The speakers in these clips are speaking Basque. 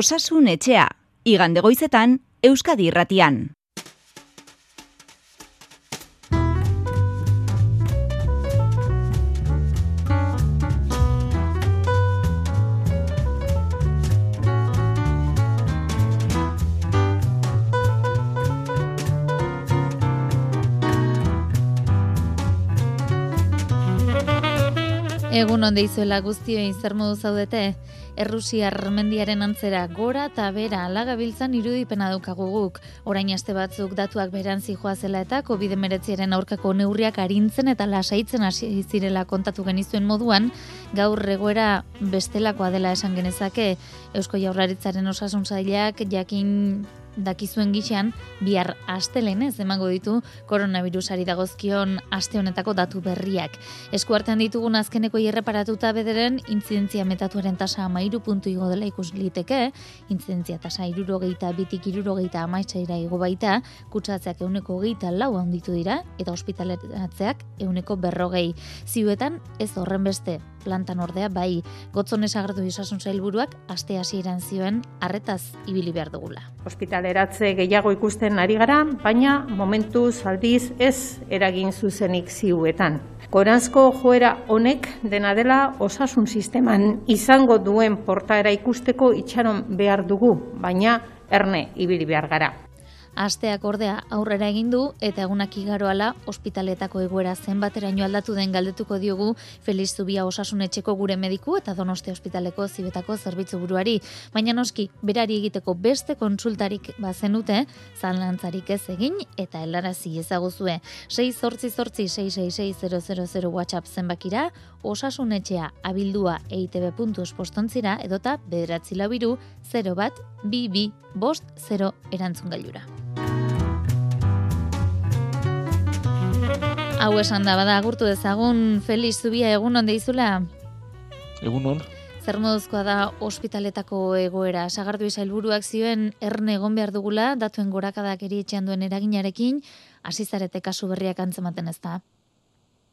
Osasun etxea, igande goizetan, Euskadi irratian. Egun onde izuela guztioi zer modu zaudete, Errusiar mendiaren antzera gora eta bera alagabiltzan irudipena daukagu guk. Orain aste batzuk datuak beran zela eta COVID-19 aurkako neurriak arintzen eta lasaitzen hasi zirela kontatu genizuen moduan, gaur regoera bestelakoa dela esan genezake Eusko Jaurlaritzaren osasun zailak jakin dakizuen gixean, bihar astelenez emango ditu koronavirusari dagozkion aste honetako datu berriak. Eskuartean ditugun azkeneko irreparatuta bederen, intzidentzia metatuaren tasa amairu puntu igo dela ikus liteke, intzidentzia tasa irurogeita bitik irurogeita amaitzaira igo baita, kutsatzeak euneko geita lau handitu dira, eta ospitaletzeak euneko berrogei. Ziuetan, ez horren beste, plantan ordea bai gotzon esagertu disasun zailburuak aste hasieran zioen harretaz ibili behar dugula. Ospitaleratze gehiago ikusten ari gara, baina momentu aldiz ez eragin zuzenik ziuetan. Goranzko joera honek dena dela osasun sisteman izango duen portaera ikusteko itxaron behar dugu, baina erne ibili behar gara. Asteak ordea aurrera egin du eta egunak igaroala ospitaletako egoera zenbateraino aldatu den galdetuko diogu Feliz Zubia osasun etxeko gure mediku eta Donostia ospitaleko zibetako zerbitzu buruari. Baina noski, berari egiteko beste konsultarik bazenute, zanlantzarik ez egin eta helarazi ezaguzue. 6 zortzi zortzi 666 WhatsApp zenbakira, osasun etxea abildua eitb.espostontzira edota bederatzi labiru 0 bat BB bost 0 erantzun gailura. Hau esan da, bada, agurtu dezagun, Feliz Zubia, egun onde izula? Egun on. Zer moduzkoa da ospitaletako egoera? Sagartu helburuak zioen erne egon behar dugula, datuen gorakadak erietxean duen eraginarekin, asizarete kasu berriak antzematen ez da?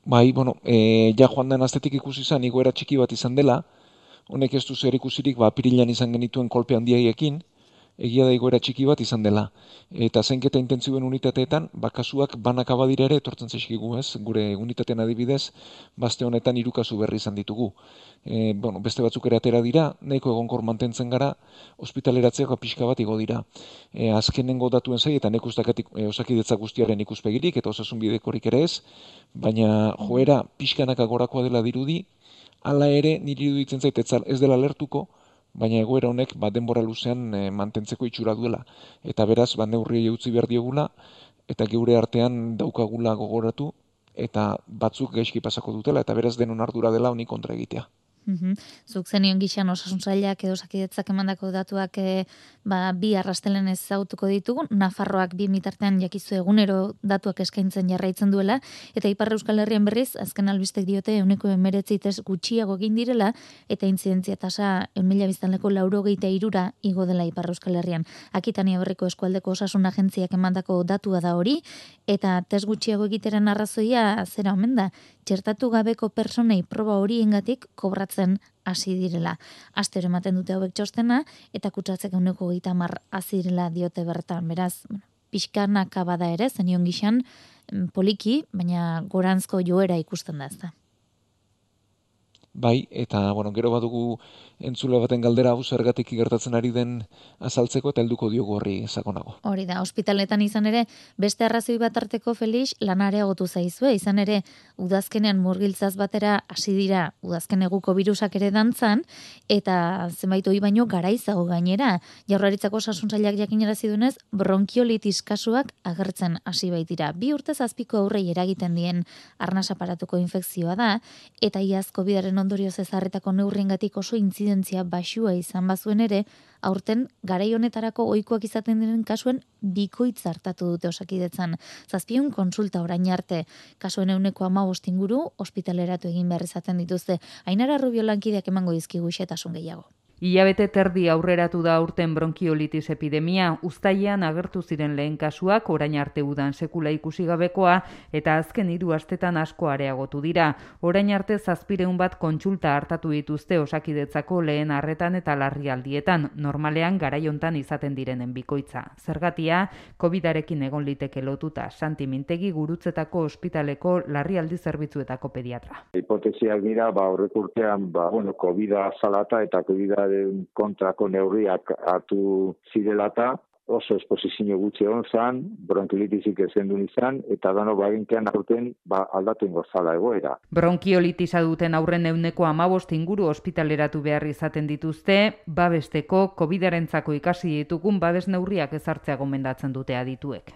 Bai, bueno, e, ja joan den astetik ikusi izan, igoera txiki bat izan dela, honek ez du zer ikusirik, ba, pirilan izan genituen kolpe handiaiekin, egia da igoera txiki bat izan dela. Eta zeinketa intentzioen unitateetan, bakasuak banaka badira ere etortzen zaizkigu, ez? Gure unitatean adibidez, baste honetan hiru kasu berri izan ditugu. E, bueno, beste batzuk ere atera dira, nahiko egonkor mantentzen gara, ospitaleratzeak pixka bat igo dira. E, azkenengo datuen zai, eta neko e, osakidetza guztiaren ikuspegirik, eta osasun bidekorik ere ez, baina joera pixkanaka gorakoa dela dirudi, hala ere niri iruditzen zait ez dela lertuko, baina egoera honek ba, denbora luzean e, mantentzeko itxura duela. Eta beraz, ba, neurri utzi behar diogula, eta geure artean daukagula gogoratu, eta batzuk gaizki pasako dutela, eta beraz denon ardura dela honi kontra egitea. Mm Zuk zenion gixan osasun zailak edo sakidetzak emandako datuak e, ba, bi arrastelen ez zautuko ditugu, Nafarroak bi mitartean jakizu egunero datuak eskaintzen jarraitzen duela, eta Ipar Euskal Herrian berriz, azken albistek diote, euneko emeretzitez gutxiago egin direla, eta intzidentzia tasa eunmila biztanleko lauro gehieta irura igo dela Ipar Euskal Herrian. Akitania berriko eskualdeko osasun agentziak emandako datua da hori, eta tes gutxiago egiteren arrazoia zera omen da, txertatu gabeko personei proba horiengatik kobratzen hasi direla. Astero ematen dute hauek txostena, eta kutsatzek euneko gita mar azirela diote bertan. Beraz, bueno, pixkanak abada ere, zenion gixan, poliki, baina gorantzko joera ikusten da ez da. Bai, eta, bueno, gero badugu entzule baten galdera hau zergatik gertatzen ari den azaltzeko eta helduko diogu horri sakonago. Hori da, ospitaletan izan ere beste arrazoi bat arteko Felix lanare agotu zaizue, izan ere udazkenean murgiltzaz batera hasi dira udazken eguko virusak ere dantzan eta zenbait hori baino garaizago gainera. Jaurlaritzako osasuntzaileak jakinarazi dunez bronkiolitis kasuak agertzen hasi baitira. Bi urte zazpiko aurrei eragiten dien arnas aparatuko infekzioa da eta iazko bidaren ondorioz ezarretako neurriengatik oso intzi intzidentzia basua izan bazuen ere, aurten garai honetarako ohikoak izaten diren kasuen bikoitz hartatu dute osakidetzan. Zazpion konsulta orain arte, kasuen euneko ama inguru ospitaleratu egin behar izaten dituzte. Ainara Rubio lankideak emango dizkigu xetasun gehiago. Ilabete terdi aurreratu da urten bronkiolitis epidemia, ustaian agertu ziren lehen kasuak, orain arte udan sekula ikusi gabekoa, eta azken hiru astetan asko areagotu dira. Orain arte zazpireun bat kontsulta hartatu dituzte osakidetzako lehen arretan eta larrialdietan, normalean garaiontan izaten direnen bikoitza. Zergatia, COVID-arekin egon liteke lotuta, Santi Mintegi gurutzetako ospitaleko larrialdi zerbitzuetako pediatra. Hipotesiak dira, ba, horrek urtean, ba, bueno, COVID-a salata eta COVID-a kontrako neurriak hartu zirelata, oso esposizio gutxi egon zan, bronkiolitizik ezen duen izan, eta dano bagintean aurten ba, aldatu gozala egoera. Bronkiolitisa duten aurren euneko amabost inguru ospitaleratu behar izaten dituzte, babesteko COVID-arentzako ikasi ditugun babes neurriak ezartzea gomendatzen dute adituek.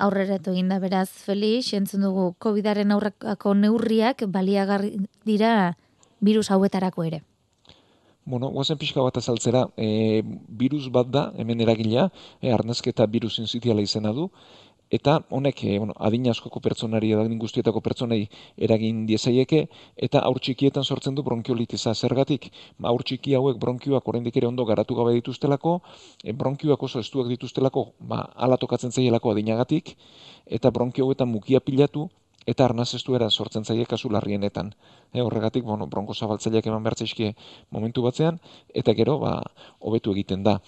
Aurreratu eginda beraz, Felix, entzun dugu COVID-aren aurrako neurriak baliagarri dira virus hauetarako ere. Bueno, guazen pixka bat azaltzera, e, virus bat da, hemen eragilea, e, arnazketa virus inzitiala izena du, eta honek, e, bueno, adin askoko pertsonari, adin guztietako pertsonei eragin diezaieke, eta aur txikietan sortzen du bronkiolitiza. Zergatik, aur txiki hauek bronkioak oraindik ere ondo garatu gabe dituztelako, e, bronkioak oso estuak dituztelako, ba, ala tokatzen zaielako adinagatik, eta bronkio hauetan mukia pilatu, eta arnaz estuera sortzen zaie kasu larrienetan. E, horregatik, bueno, bronko zabaltzaileak eman behar momentu batzean, eta gero, ba, hobetu egiten da.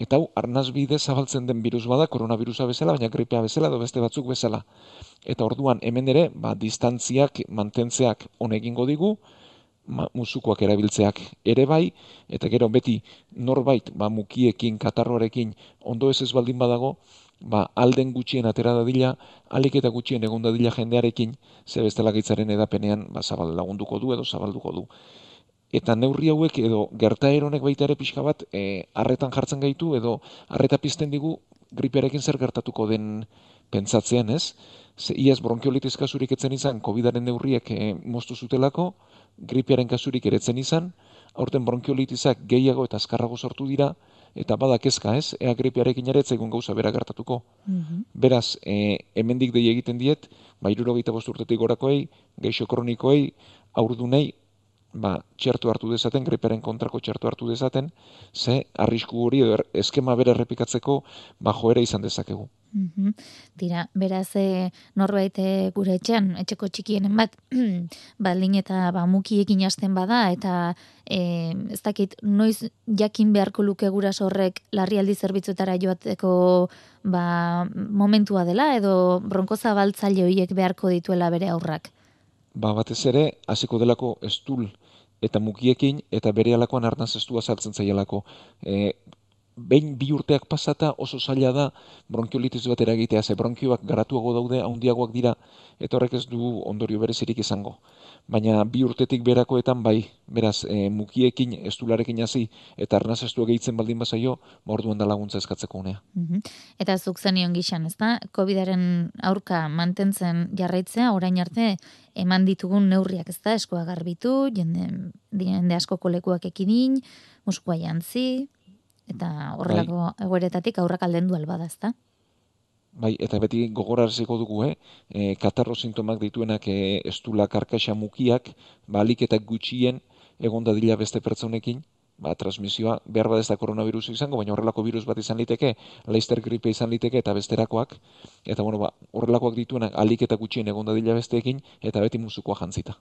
Eta hau, arnaz bide zabaltzen den virus bada, koronavirusa bezala, baina gripea bezala, edo beste batzuk bezala. Eta orduan, hemen ere, ba, distantziak, mantentzeak honegingo digu, ma, musukoak erabiltzeak ere bai, eta gero beti norbait, ba, mukiekin, katarroarekin, ondo ez ez baldin badago, ba, alden gutxien atera dadila, alik eta gutxien egon dadila jendearekin, ze bestela gitzaren edapenean ba, zabal lagunduko du edo zabalduko du. Eta neurri hauek edo gertaeronek baita ere pixka bat e, arretan jartzen gaitu edo arreta pizten digu gripearekin zer gertatuko den pentsatzean ez. Ze iaz bronkiolitis kasurik etzen izan, COVID-aren neurriek e, moztu zutelako, gripearen kasurik eretzen izan, aurten bronkiolitisak gehiago eta azkarrago sortu dira, eta bada kezka, ez? Ea gripearekin ere egun gauza bera gertatuko. Mm Beraz, e, hemendik dei egiten diet, ba 75 urtetik gorakoei, geixo kronikoei, aurdunei, ba, txertu hartu dezaten, griparen kontrako txertu hartu dezaten, ze arrisku hori er, eskema bere errepikatzeko ba joera izan dezakegu. Mm Tira, beraz, e, norbait e, gure etxean, etxeko txikienen bat, baldin eta ba, mukiekin hasten bada, eta e, ez dakit, noiz jakin beharko luke gura horrek larrialdi zerbitzuetara joateko ba, momentua dela, edo bronko zabaltzaile horiek beharko dituela bere aurrak? Ba, batez ere, hasiko delako estul eta mukiekin, eta bere alakoan arnaz estua sartzen zaielako. E, behin bi urteak pasata oso zaila da bronkiolitis bat eragitea, ze bronkioak garatuago daude, handiagoak dira, eta horrek ez du ondorio berezirik izango. Baina bi urtetik berakoetan bai, beraz, e, mukiekin, estularekin hasi eta arnaz estua gehitzen baldin bazaio, morduan da laguntza eskatzeko unea. Mhm. Eta zuk zenion gixan, ez da? COVID-aren aurka mantentzen jarraitzea, orain arte, eman ditugun neurriak, ez da? Eskoa garbitu, jende, jende asko kolekuak ekinin, muskua jantzi, eta horrelako bai. egoeretatik aurrak alden du albada, ezta? Bai, eta beti gogoraraziko dugu, eh? E, katarro sintomak dituenak e, estula karkaxa mukiak, balik eta gutxien egon dadila beste pertsonekin, ba, transmisioa behar bat ez da koronavirus izango, baina horrelako virus bat izan liteke, leister gripe izan liteke eta besterakoak, eta bueno, ba, horrelakoak dituenak alik eta gutxien egon dadila besteekin, eta beti musukoa jantzita.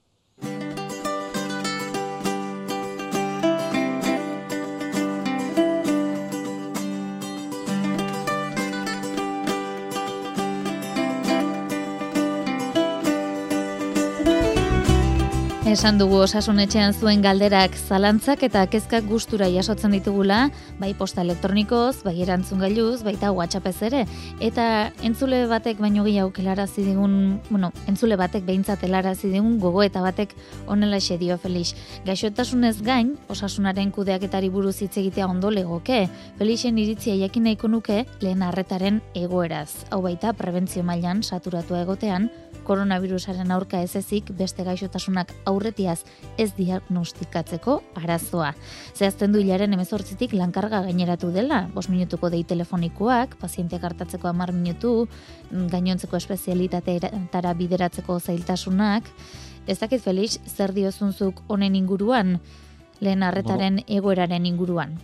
Esan dugu osasunetxean zuen galderak zalantzak eta kezkak gustura jasotzen ditugula, bai posta elektronikoz, bai erantzun gailuz, baita WhatsAppez ere. Eta entzule batek baino gehiago kelarazi digun, bueno, entzule batek behintzat helarazi digun gogo eta batek onela dio Felix. Gaixotasunez gain, osasunaren kudeaketari buruz hitz egitea ondo legoke. Felixen iritzia jakin nahiko nuke lehen arretaren egoeraz. Hau baita prebentzio mailan saturatua egotean, koronavirusaren aurka ez ezik beste gaixotasunak aurretiaz ez diagnostikatzeko arazoa. Zehazten du hilaren emezortzitik lankarga gaineratu dela, bos minutuko dei telefonikoak, pazienteak hartatzeko amar minutu, gainontzeko espezialitateetara bideratzeko zailtasunak. Ez dakit Felix, zer diozunzuk honen inguruan, lehen arretaren egoeraren inguruan.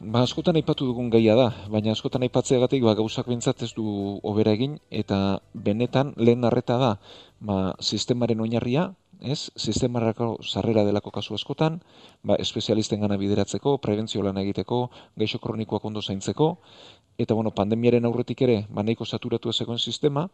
Ba, askotan aipatu dugun gaia da, baina askotan aipatzeagatik ba, gauzak bintzat ez du obera egin, eta benetan lehen arreta da ba, sistemaren oinarria, ez? Sistemarako sarrera delako kasu askotan, ba, espezialisten gana bideratzeko, prebentzio lan egiteko, gaixo kronikoak ondo zaintzeko, eta bueno, pandemiaren aurretik ere, ba, nahiko saturatu ezegoen sistema,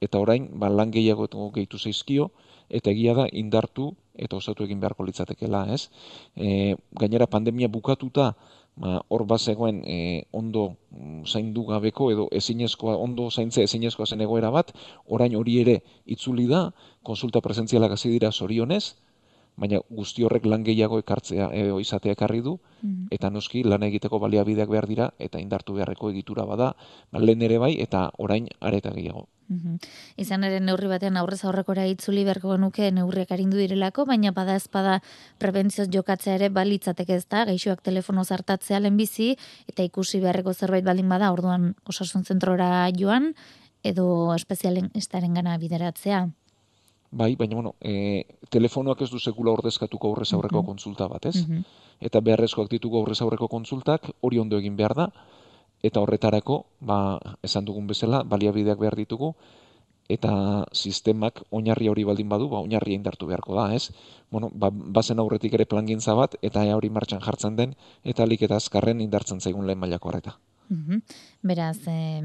eta orain, ba, lan gehiago gehitu zaizkio, eta egia da indartu eta osatu egin beharko litzatekela, ez? E, gainera pandemia bukatuta, hor bazegoen e, ondo mm, zaindu gabeko edo ezinezkoa, ondo zaintze ezinezkoa zen egoera bat, orain hori ere itzuli da, konsulta presentzialak hasi dira zorionez, baina guzti horrek lan gehiago ekartzea edo izatea ekarri du, mm. eta noski lan egiteko baliabideak behar dira, eta indartu beharreko egitura bada, ba, lehen ere bai, eta orain areta gehiago. Mm Izan ere neurri batean aurrez aurrekora itzuli beharko genuke neurriak arindu direlako, baina bada ezpada prebentzioz jokatzea ere balitzateke ez da, gaixoak telefono zartatzea bizi eta ikusi beharreko zerbait balin bada, orduan osasun zentrora joan, edo espezialen estaren gana bideratzea. Bai, baina bueno, e, telefonoak ez du sekula ordezkatuko aurrez aurreko mm konsulta bat, ez? Mm Eta beharrezkoak ditugu aurrez aurreko konsultak, hori ondo egin behar da, eta horretarako, ba, esan dugun bezala, baliabideak behar ditugu, eta sistemak oinarri hori baldin badu, ba, oinarria indartu beharko da, ez? Bueno, ba, bazen aurretik ere plangintza bat, eta hori martxan jartzen den, eta alik eta azkarren indartzen zaigun lehen mailako horreta. Mm Beraz, e,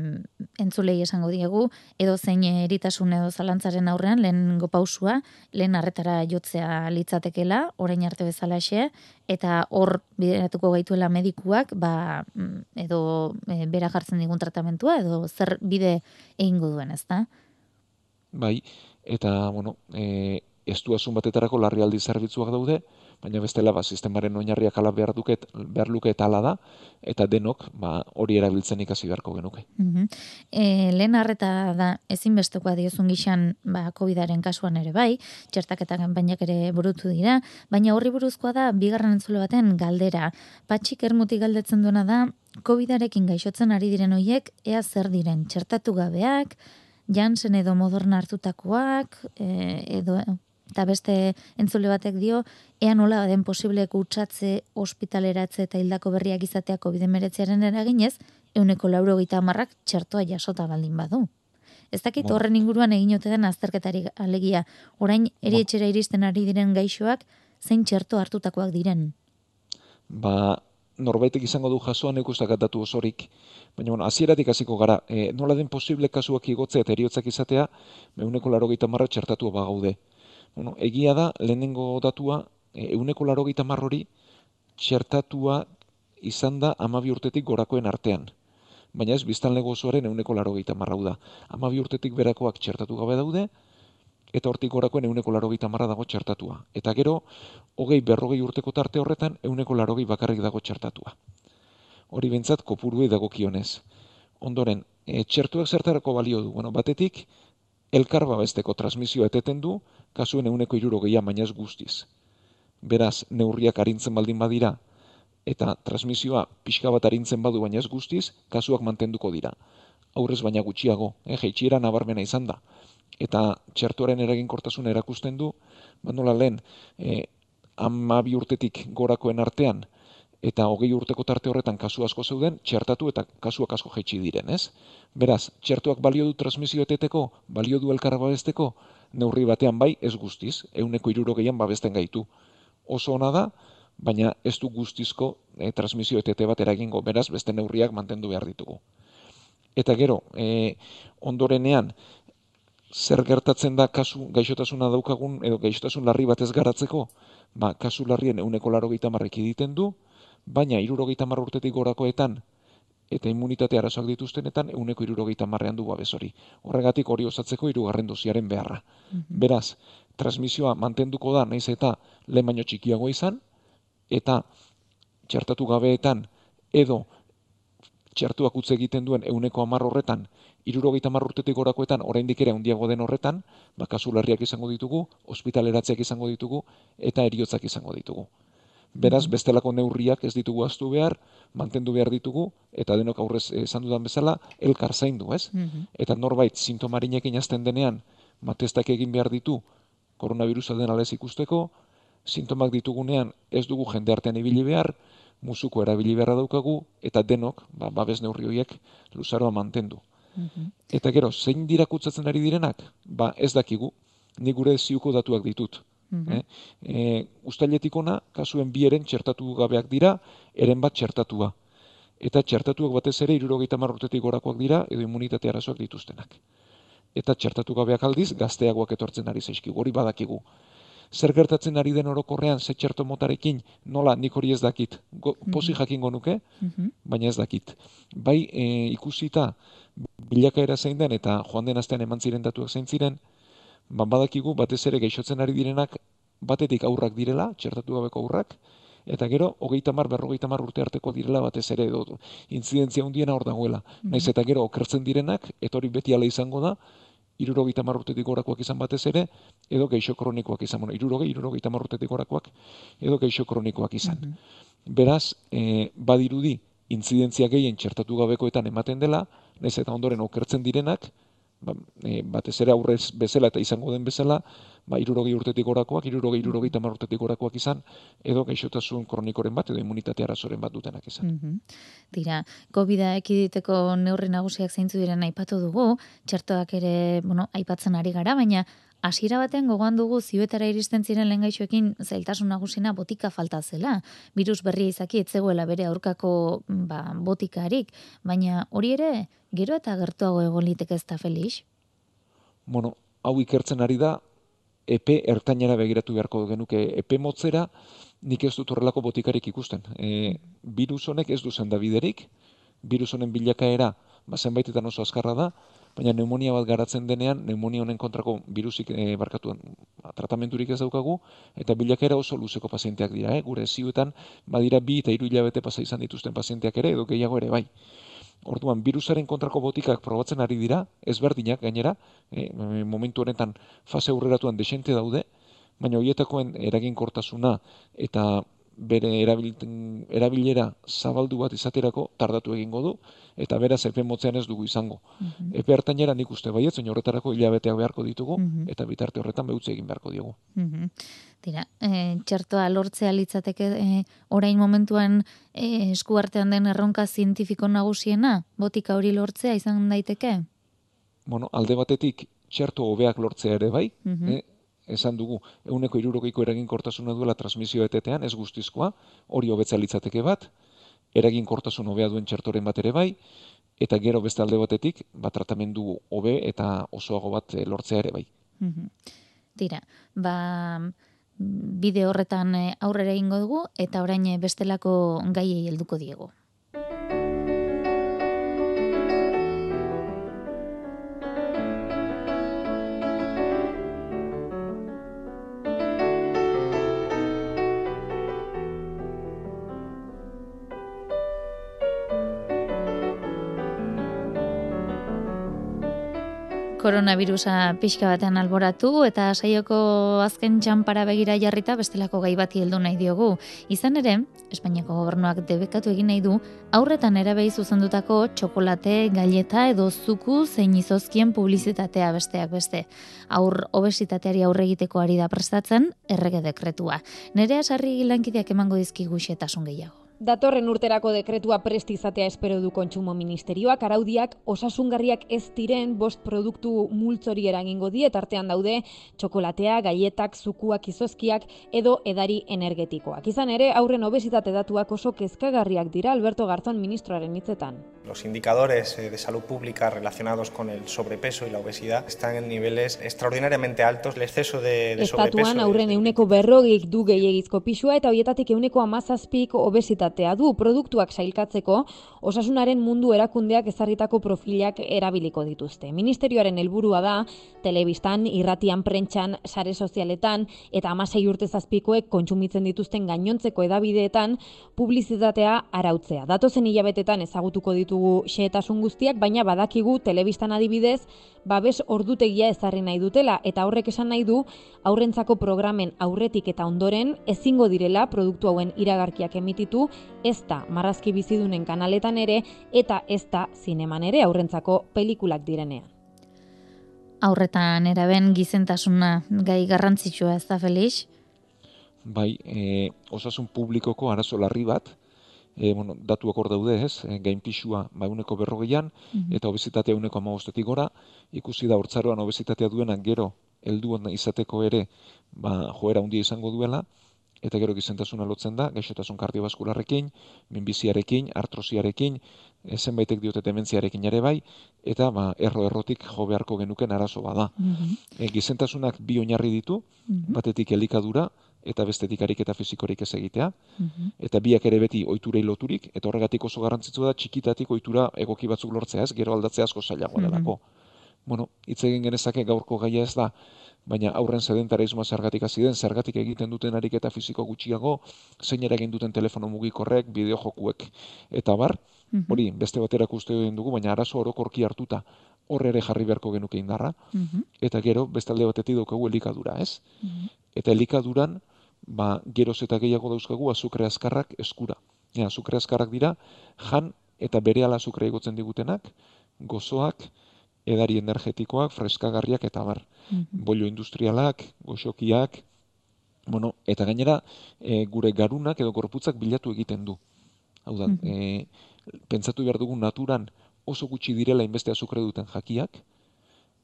entzulei esango diegu, edo zein eritasun edo zalantzaren aurrean, lehen gopausua, lehen arretara jotzea litzatekela, orain arte bezala xe, eta hor bideratuko gaituela medikuak, ba, mm, edo e, bera jartzen digun tratamentua, edo zer bide egingo duen, ez da? Bai, eta, bueno, e, duazun batetarako larrialdi zerbitzuak daude, baina bestela ba, sistemaren oinarriak ala behar, duket, behar luke eta ala da, eta denok ba, hori erabiltzen ikasi beharko genuke. Mm lehen harreta da ezinbestekoa diozun gixan ba, COVID-aren kasuan ere bai, txertaketak bainak ere burutu dira, baina horri buruzkoa da bigarren entzule baten galdera. Patxik ermutik galdetzen duena da, COVID-arekin gaixotzen ari diren hoiek, ea zer diren, txertatu gabeak, Jansen edo modorna hartutakoak, e, edo eta beste entzule batek dio, ea nola den posible kutsatze ospitaleratze eta hildako berriak izateako bide meretzearen eraginez, euneko lauro gita amarrak txertoa jasota baldin badu. Ez dakit horren inguruan egin ote den azterketari alegia, orain eri etxera iristen ari diren gaixoak, zein txerto hartutakoak diren? Ba, norbaitek izango du jasoan ikustak datu osorik, baina bueno, azieratik hasiko gara, e, nola den posible kasuak igotzea eta eriotzak izatea, euneko laro gita marra txertatu bagaude. Bueno, egia da, lehenengo datua, euneko laro gita marrori, txertatua izan da amabi urtetik gorakoen artean. Baina ez, biztan lego osoaren euneko laro gita marrau da. Amabi urtetik berakoak txertatu gabe daude, eta hortik gorakoen euneko laro gita marra dago txertatua. Eta gero, hogei berrogei urteko tarte horretan, euneko laro bakarrik dago txertatua. Hori bentsat, kopuruei dago kionez. Ondoren, e, txertuak zertarako balio du. Bueno, batetik, elkar babesteko transmisio eteten du, kasuen euneko iruro gehiago baina ez guztiz. Beraz, neurriak arintzen baldin badira, eta transmisioa pixka bat arintzen badu baina ez guztiz, kasuak mantenduko dira. Aurrez baina gutxiago, eh, jeitxiera nabarmena izan da. Eta txertuaren eraginkortasun erakusten du, bandola lehen, eh, ama bi urtetik gorakoen artean, eta hogei urteko tarte horretan kasu asko zeuden, txertatu eta kasuak asko jaitsi diren, ez? Beraz, txertuak balio du transmisio eteteko, balio du elkarra babesteko, neurri batean bai, ez guztiz, euneko iruro gehian babesten gaitu. Oso ona da, baina ez du guztizko e, transmisio etete bat eragingo, beraz, beste neurriak mantendu behar ditugu. Eta gero, e, ondorenean, zer gertatzen da kasu gaixotasuna daukagun, edo gaixotasun larri bat ez garatzeko, ba, kasu larrien euneko laro marrek egiten du, baina irurogeita marra urtetik gorakoetan eta immunitate arazoak dituztenetan euneko irurogeita marrean du babes hori. Horregatik hori osatzeko irugarren doziaren beharra. Mhm. Beraz, transmisioa mantenduko da, naiz eta lehen baino txikiago izan, eta txertatu gabeetan edo txertuak utze egiten duen euneko amarr horretan, irurogeita marra urtetik gorakoetan oraindik ere handiago den horretan, bakazu larriak izango ditugu, ospitaleratzeak izango ditugu, eta eriotzak izango ditugu. Beraz, bestelako neurriak ez ditugu astu behar, mantendu behar ditugu, eta denok aurrez esan dudan bezala, elkar zaindu, ez? Mhm. Eta norbait, sintomarinekin azten denean, matestak egin behar ditu, koronavirusa den alez ikusteko, sintomak ditugunean ez dugu jende artean ibili behar, musuko erabili beharra daukagu, eta denok, ba, babes neurri horiek, luzaroa mantendu. Mhm. Eta gero, zein dira kutsatzen ari direnak? Ba, ez dakigu, ni gure ziuko datuak ditut. Mm -hmm. e, ona, kasuen bieren txertatu gabeak dira, eren bat txertatua. Eta txertatuak batez ere, irurogeita marrotetik gorakoak dira, edo immunitate arazoak dituztenak. Eta txertatu gabeak aldiz, gazteagoak etortzen ari zaizkigu, hori badakigu zer gertatzen ari den orokorrean ze txerto motarekin nola nik hori ez dakit Go, mhm. posi jakingo nuke mhm. baina ez dakit bai e, ikusita bilakaera zein den eta joan den astean eman ziren datuak zein ziren ba, badakigu batez ere geixotzen ari direnak batetik aurrak direla txertatu gabeko aurrak eta gero, hogeita mar, berrogeita mar urte arteko direla batez ere edo, inzidentzia hundiena hor dagoela. Mm Naiz eta gero, okertzen direnak, etori beti ala izango da, irurogeita marrutetik gorakoak izan batez ere, edo geixo kronikoak izan, bueno, irurogei, irurogeita marrutetik gorakoak, edo geixo kronikoak izan. Mhm. Beraz, e, badirudi, intzidentzia gehien txertatu gabekoetan ematen dela, nez eta ondoren okertzen direnak, ba, e, batez ere aurrez bezala eta izango den bezala, ba, irurogei urtetik orakoak, irurogei, irurogei tamar urtetik orakoak izan, edo gaixotasun kronikoren bat, edo immunitate arazoren bat dutenak izan. Mm Dira, COVID-a ekiditeko neurri nagusiak zeintzu diren aipatu dugu, txertoak ere, bueno, aipatzen ari gara, baina hasiera baten gogoan dugu ziuetara iristen ziren lengaixoekin zailtasun nagusina botika falta zela. Virus berria izaki etzegoela bere aurkako ba, botikarik, baina hori ere, gero eta gertuago egon liteke ez da Felix? Bueno, hau ikertzen ari da, epe ertainera begiratu beharko genuke epe motzera, nik ez dut horrelako botikarik ikusten. E, virus honek ez du da biderik, virus honen bilakaera, ba, zenbaitetan oso azkarra da, baina neumonia bat garatzen denean, neumonia honen kontrako virusik e, barkatuan ba, tratamenturik ez daukagu, eta bilakaera oso luzeko pazienteak dira, eh? gure ziuetan, badira bi eta iru hilabete pasa izan dituzten pazienteak ere, edo gehiago ere bai. Orduan, virusaren kontrako botikak probatzen ari dira, ezberdinak gainera, e, momentu honetan fase aurreratuan desente daude, baina horietakoen eraginkortasuna eta bere erabilera zabaldu bat izaterako tardatu egingo du, eta beraz epe motzean ez dugu izango. Mm Epe hartainera nik uste baiet, horretarako hilabeteak beharko ditugu, mhm. eta bitarte horretan behutze egin beharko diogu. Mm Dira, e, txertoa lortzea litzateke e, orain momentuan e, eskuartean den erronka zientifiko nagusiena, botika hori lortzea izan daiteke? Bueno, alde batetik txerto hobeak lortzea ere bai, mm esan dugu, euneko irurogeiko eraginkortasuna duela transmisio etetean, ez guztizkoa, hori hobetza litzateke bat, eraginkortasun hobea duen txertoren bat ere bai, eta gero beste alde batetik, bat tratamendu hobe eta osoago bat eh, lortzea ere bai. Tira, ba, bide horretan eh, aurrera ingo dugu, eta orain eh, bestelako gaiei helduko diego. Koronavirusa pixka batean alboratu eta saioko azken txanpara begira jarrita bestelako gai bati heldu nahi diogu. Izan ere, Espainiako gobernuak debekatu egin nahi du aurretan erabei zuzendutako txokolate, gaileta edo zuku zein izozkien publizitatea besteak beste. Aur obesitateari aurre egiteko ari da prestatzen errege dekretua. Nerea sarri lankideak emango dizkigu xetasun gehiago. Datorren urterako dekretua prestizatea espero du kontsumo ministerioak, araudiak osasungarriak ez diren bost produktu multzori eragingo die, artean daude txokolatea, gaietak, zukuak, izozkiak edo edari energetikoak. Izan ere, aurren obesitate datuak oso kezkagarriak dira Alberto Garzón ministroaren hitzetan. Los indicadores eh, de salud pública relacionados con el sobrepeso y la obesidad están en niveles extraordinariamente altos. El exceso de, de sobrepeso... Estatuan aurren euneko berrogik du gehiagizko pisua eta hoietatik euneko amazazpik obesitatea du produktuak sailkatzeko osasunaren mundu erakundeak ezarritako profilak erabiliko dituzte. Ministerioaren helburua da, telebistan, irratian, prentxan, sare sozialetan eta amasei urte zazpikoek kontsumitzen dituzten gainontzeko edabideetan publizitatea arautzea. Datozen hilabetetan ezagutuko ditu ditugu xehetasun guztiak, baina badakigu telebistan adibidez, babes ordutegia ezarri nahi dutela, eta horrek esan nahi du, aurrentzako programen aurretik eta ondoren, ezingo direla produktu hauen iragarkiak emititu, ez da marrazki bizidunen kanaletan ere, eta ez da zineman ere aurrentzako pelikulak direnean. Aurretan eraben gizentasuna gai garrantzitsua ez da, Felix? bai, e, osasun publikoko arazo larri bat, e, bueno, datuak hor daude ez, e, gain pixua ba, uneko berrogeian, mhm. eta obesitatea uneko amagostetik gora, ikusi da hortzaroan obesitatea duenak gero, helduan izateko ere, ba, joera handia izango duela, eta gero gizentasuna lotzen da, gaixotasun kardiobaskularrekin, minbiziarekin, artrosiarekin, e, zenbaitek diote dementziarekin ere bai, eta ba, erro-errotik jo beharko genuken arazo bada. Mm gizentasunak bi oinarri ditu, mhm. batetik elikadura, eta bestetik ariketa fizikorik ez egitea, mhm. eta biak ere beti ohiturei loturik, eta horregatik oso garrantzitsua da txikitatik ohitura egoki batzuk lortzea ez, gero aldatzea asko zailagoa mm -hmm. Bueno, hitz egin genezake gaurko gaia ez da, baina aurren sedentarismoa zergatik hasi den, zergatik egiten duten ariketa fisiko gutxiago, zein egin duten telefono mugikorrek, bideo jokuek, eta bar, mhm. hori, beste batera uste dugu, baina arazo orokorki hartuta, horre ere jarri beharko genuke indarra, mhm. eta gero, bestalde batetik daukagu elikadura, ez? Mhm. Eta elikaduran, ba, geroz eta gehiago dauzkagu azukre azkarrak eskura. Ja, azukre azkarrak dira, jan eta bere ala azukre egotzen digutenak, gozoak, edari energetikoak, freskagarriak eta bar. Mm Bolio industrialak, goxokiak, bueno, eta gainera e, gure garunak edo gorputzak bilatu egiten du. Hau da, mm pentsatu behar dugu naturan oso gutxi direla inbeste azukre duten jakiak,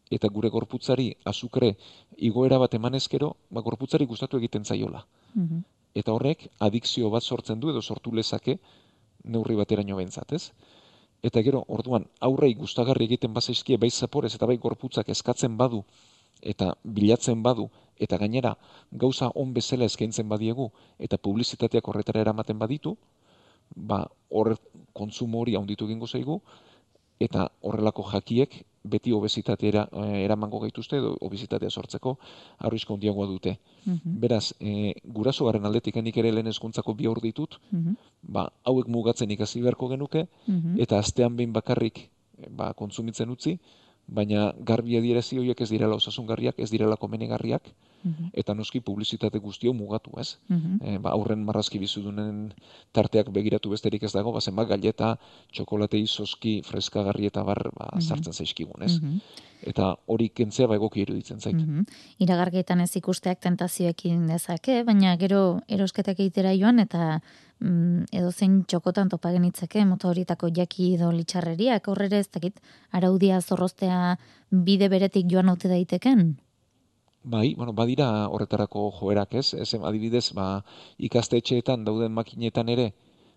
eta gure gorputzari azukre igoera bat emanezkero, ba, gorputzari gustatu egiten zaiola. Mm Eta horrek, adikzio bat sortzen du edo sortu lezake, neurri bateraino bentzat, ez? Eta gero, orduan, aurrei gustagarri egiten bazaizkie bai zaporez eta bai gorputzak eskatzen badu eta bilatzen badu eta gainera gauza on bezala eskaintzen badiegu eta publizitateak horretara eramaten baditu, ba, hor kontsumo hori handitu egingo zaigu eta horrelako jakiek beti obesitatera eh, eramango gaituzte edo obesitatea sortzeko arrisku handiagoa dute. Mhm. Beraz, e, gurasoaren aldetik enik ere lehen eskuntzako bi aur ditut, mhm. ba, hauek mugatzen ikasi beharko genuke, mhm. eta astean behin bakarrik ba, kontsumitzen utzi, baina garbi adierazi horiek ez direla osasungarriak, ez direla komenegarriak, -hmm. eta noski publizitate guztio mugatu, ez? Mm ba, aurren marrazki bizudunen tarteak begiratu besterik ez dago, ba, zenbat galeta, txokolate izoski, freskagarri eta bar, ba, mm sartzen zaizkigun, ez? Eta hori kentzea ba egoki iruditzen zait. Mm Iragargetan ez ikusteak tentazioekin dezake, baina gero erosketak egitera joan eta mm, edo zein txokotan topa genitzake mota horietako jaki edo litxarreriak aurrera ez dakit araudia zorroztea bide beretik joan haute daiteken? Bai, bueno, badira horretarako joerak, ez? Ez adibidez, ba, ikastetxeetan dauden makinetan ere,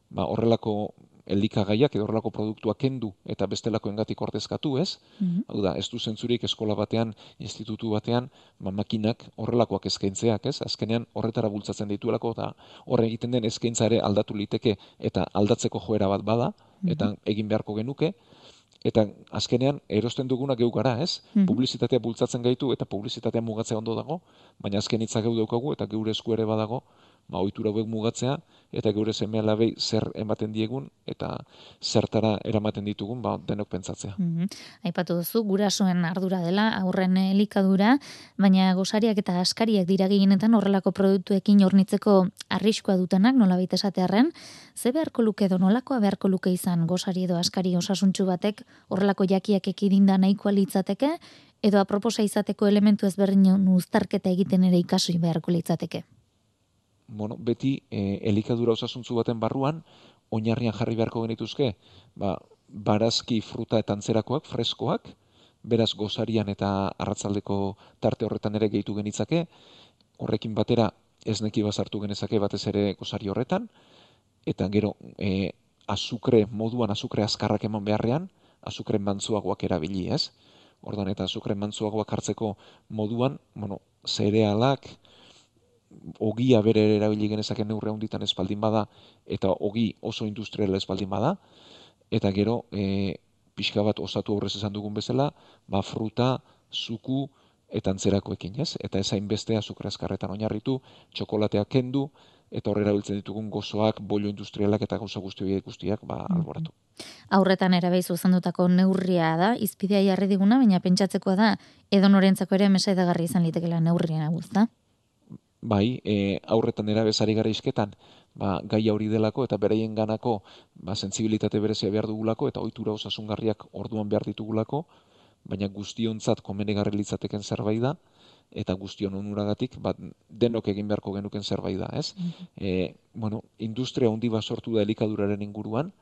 ba, horrelako elikagaiak edo horrelako produktuak kendu eta bestelako engatik ordezkatu, ez? Mm Hau da, ez du zentzurik eskola batean, institutu batean, ba, makinak horrelakoak eskaintzeak, ez? Azkenean horretara bultzatzen dituelako eta horre egiten den eskaintza ere aldatu liteke eta aldatzeko joera bat bada, mhm. eta egin beharko genuke, eta azkenean erosten duguna geu gara, ez? Mm Publizitatea bultzatzen gaitu eta publizitatea mugatzea ondo dago, baina azken hitza geu daukagu eta geure esku ere badago, ba ohitura hauek mugatzea eta geure seme alabei zer ematen diegun eta zertara eramaten ditugun ba denok pentsatzea. Mm Aipatu duzu gurasoen ardura dela aurren elikadura, baina gosariak eta askariak dira horrelako produktuekin hornitzeko arriskua dutenak nolabait esatearren, ze beharko luke edo nolakoa beharko luke izan gosari edo askari osasuntsu batek horrelako jakiak ekidinda nahikoa litzateke? Edo aproposa izateko elementu ezberdin uztarketa egiten ere ikasui beharko litzateke bueno, beti e, elikadura osasuntzu baten barruan, oinarrian jarri beharko genituzke, ba, barazki fruta eta antzerakoak, freskoak, beraz gozarian eta arratzaldeko tarte horretan ere gehitu genitzake, horrekin batera ez neki bazartu genezake batez ere gozari horretan, eta gero e, azukre moduan, azukre azkarrak eman beharrean, azukre mantzuagoak erabili ez, ordan eta azukre mantzuagoak hartzeko moduan, bueno, zerealak, ogia bere erabili genezaken neurre honditan espaldin bada eta ogi oso industrial espaldin bada eta gero e, pixka bat osatu aurrez esan dugun bezala ba fruta, zuku eta antzerakoekin, ez? Eta ez hainbeste azukre azkarretan oinarritu, txokolateak kendu eta horrera biltzen ditugun gozoak, bolio industrialak eta gauza guzti horiek guztiak ba mm-hmm. alboratu. Aurretan erabai zuzendutako neurria da, izpidea jarri diguna, baina pentsatzekoa da edo norentzako ere mesedegarri izan litekela neurriena guzta bai, e, aurretan erabezari gara izketan, ba, gai hori delako eta bereien ganako ba, sensibilitate berezia behar dugulako eta ohitura osasungarriak orduan behar ditugulako, baina guztionzat komenegarri litzateken zerbait da, eta guztion onuragatik, bat denok egin beharko genuken zerbait da, ez? E, bueno, industria handi bat sortu da elikaduraren inguruan,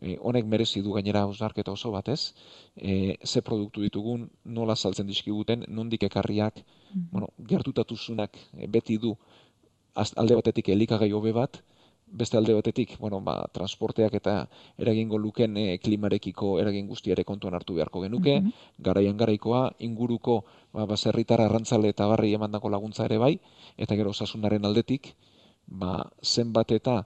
e, honek merezi du gainera ausarketa oso bat, ez? E, ze produktu ditugun, nola saltzen dizkiguten, nondik ekarriak, bueno, gertutatuzunak e, beti du alde batetik elikagai hobe bat, beste alde batetik, bueno, ba, transporteak eta eragingo luken e, klimarekiko eragin guztiare kontuan hartu beharko genuke, mm garaian garaikoa, inguruko ba, baserritar arrantzale eta barri emandako laguntza ere bai, eta gero osasunaren aldetik, ba, zenbat eta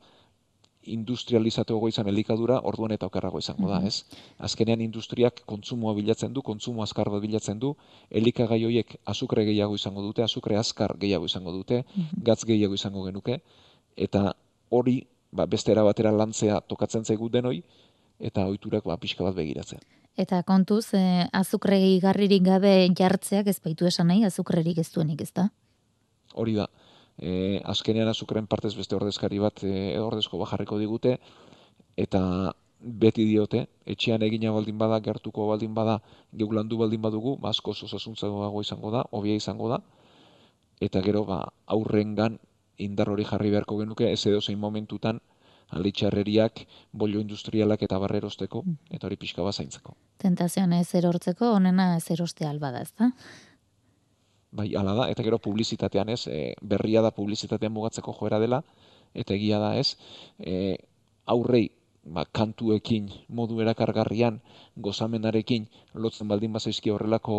industrializatu izan elikadura, orduan eta okerrago izango da, ez? Azkenean industriak kontsumoa bilatzen du, kontsumo azkar bat bilatzen du, elikagai horiek azukre gehiago izango dute, azukre azkar gehiago izango dute, gatz gehiago izango genuke, eta hori ba, beste batera lantzea tokatzen zaigu denoi, eta ohiturak ba, pixka bat begiratzea. Eta kontuz, eh, azukregi garririk gabe jartzeak ez baitu esan nahi, azukrerik ez duenik ez da? Hori da. E, azkenean azukren partez beste ordezkari bat e, ordezko bajarriko digute, eta beti diote, etxean egina baldin bada, gertuko baldin bada, geulandu baldin badugu, ba, asko osasuntzagoago izango da, hobia izango da, eta gero ba, aurrengan indar hori jarri beharko genuke ez edo zein momentutan alitxarreriak, bolio industrialak eta barrerosteko, mm. eta hori pixka bat zaintzeko. Tentazioan ez erortzeko, onena ez eroste albada, ez da? Bai, ala da, eta gero publizitatean ez, e, berria da publizitatean mugatzeko joera dela, eta egia da ez, e, aurrei ba, kantuekin modu erakargarrian gozamenarekin lotzen baldin bazaizki horrelako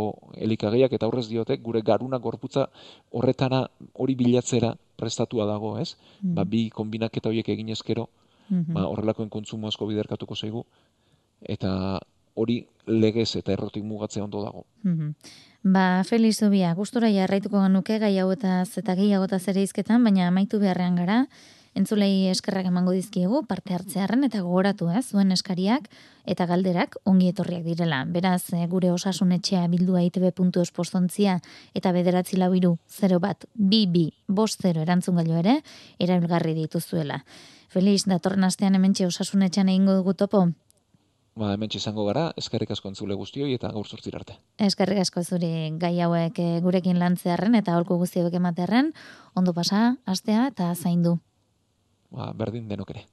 elikageiak eta aurrez diotek gure garuna gorputza horretana hori bilatzera prestatua dago, ez? Mm. Ba, bi kombinaketa horiek egin ezkero, mm ba, horrelakoen kontsumo asko biderkatuko zaigu, eta hori legez eta errotik mugatzea ondo dago. Mm Ba, Feliz Zubia, gustora jarraituko genuke gai hau eta zeta gehiago ere izketan, baina amaitu beharrean gara, entzulei eskerrak emango dizkiegu parte hartzearren eta gogoratu ez, zuen eskariak eta galderak ongi etorriak direla. Beraz, eh, gure osasun etxea bildua itb.espostontzia eta bederatzi lau iru 0 bat bi bi bost 0 erantzun galo ere, erabilgarri dituzuela. Felix, datorren astean hementxe osasun etxean egingo dugu topo? Ba, hemen izango gara, eskerrik asko entzule guztioi eta gaur sortzir arte. Eskerrik asko zuri gai hauek eh, gurekin lantzearen eta holko guztiak ematearen, ondo pasa, astea eta zaindu ba, berdin denok ere.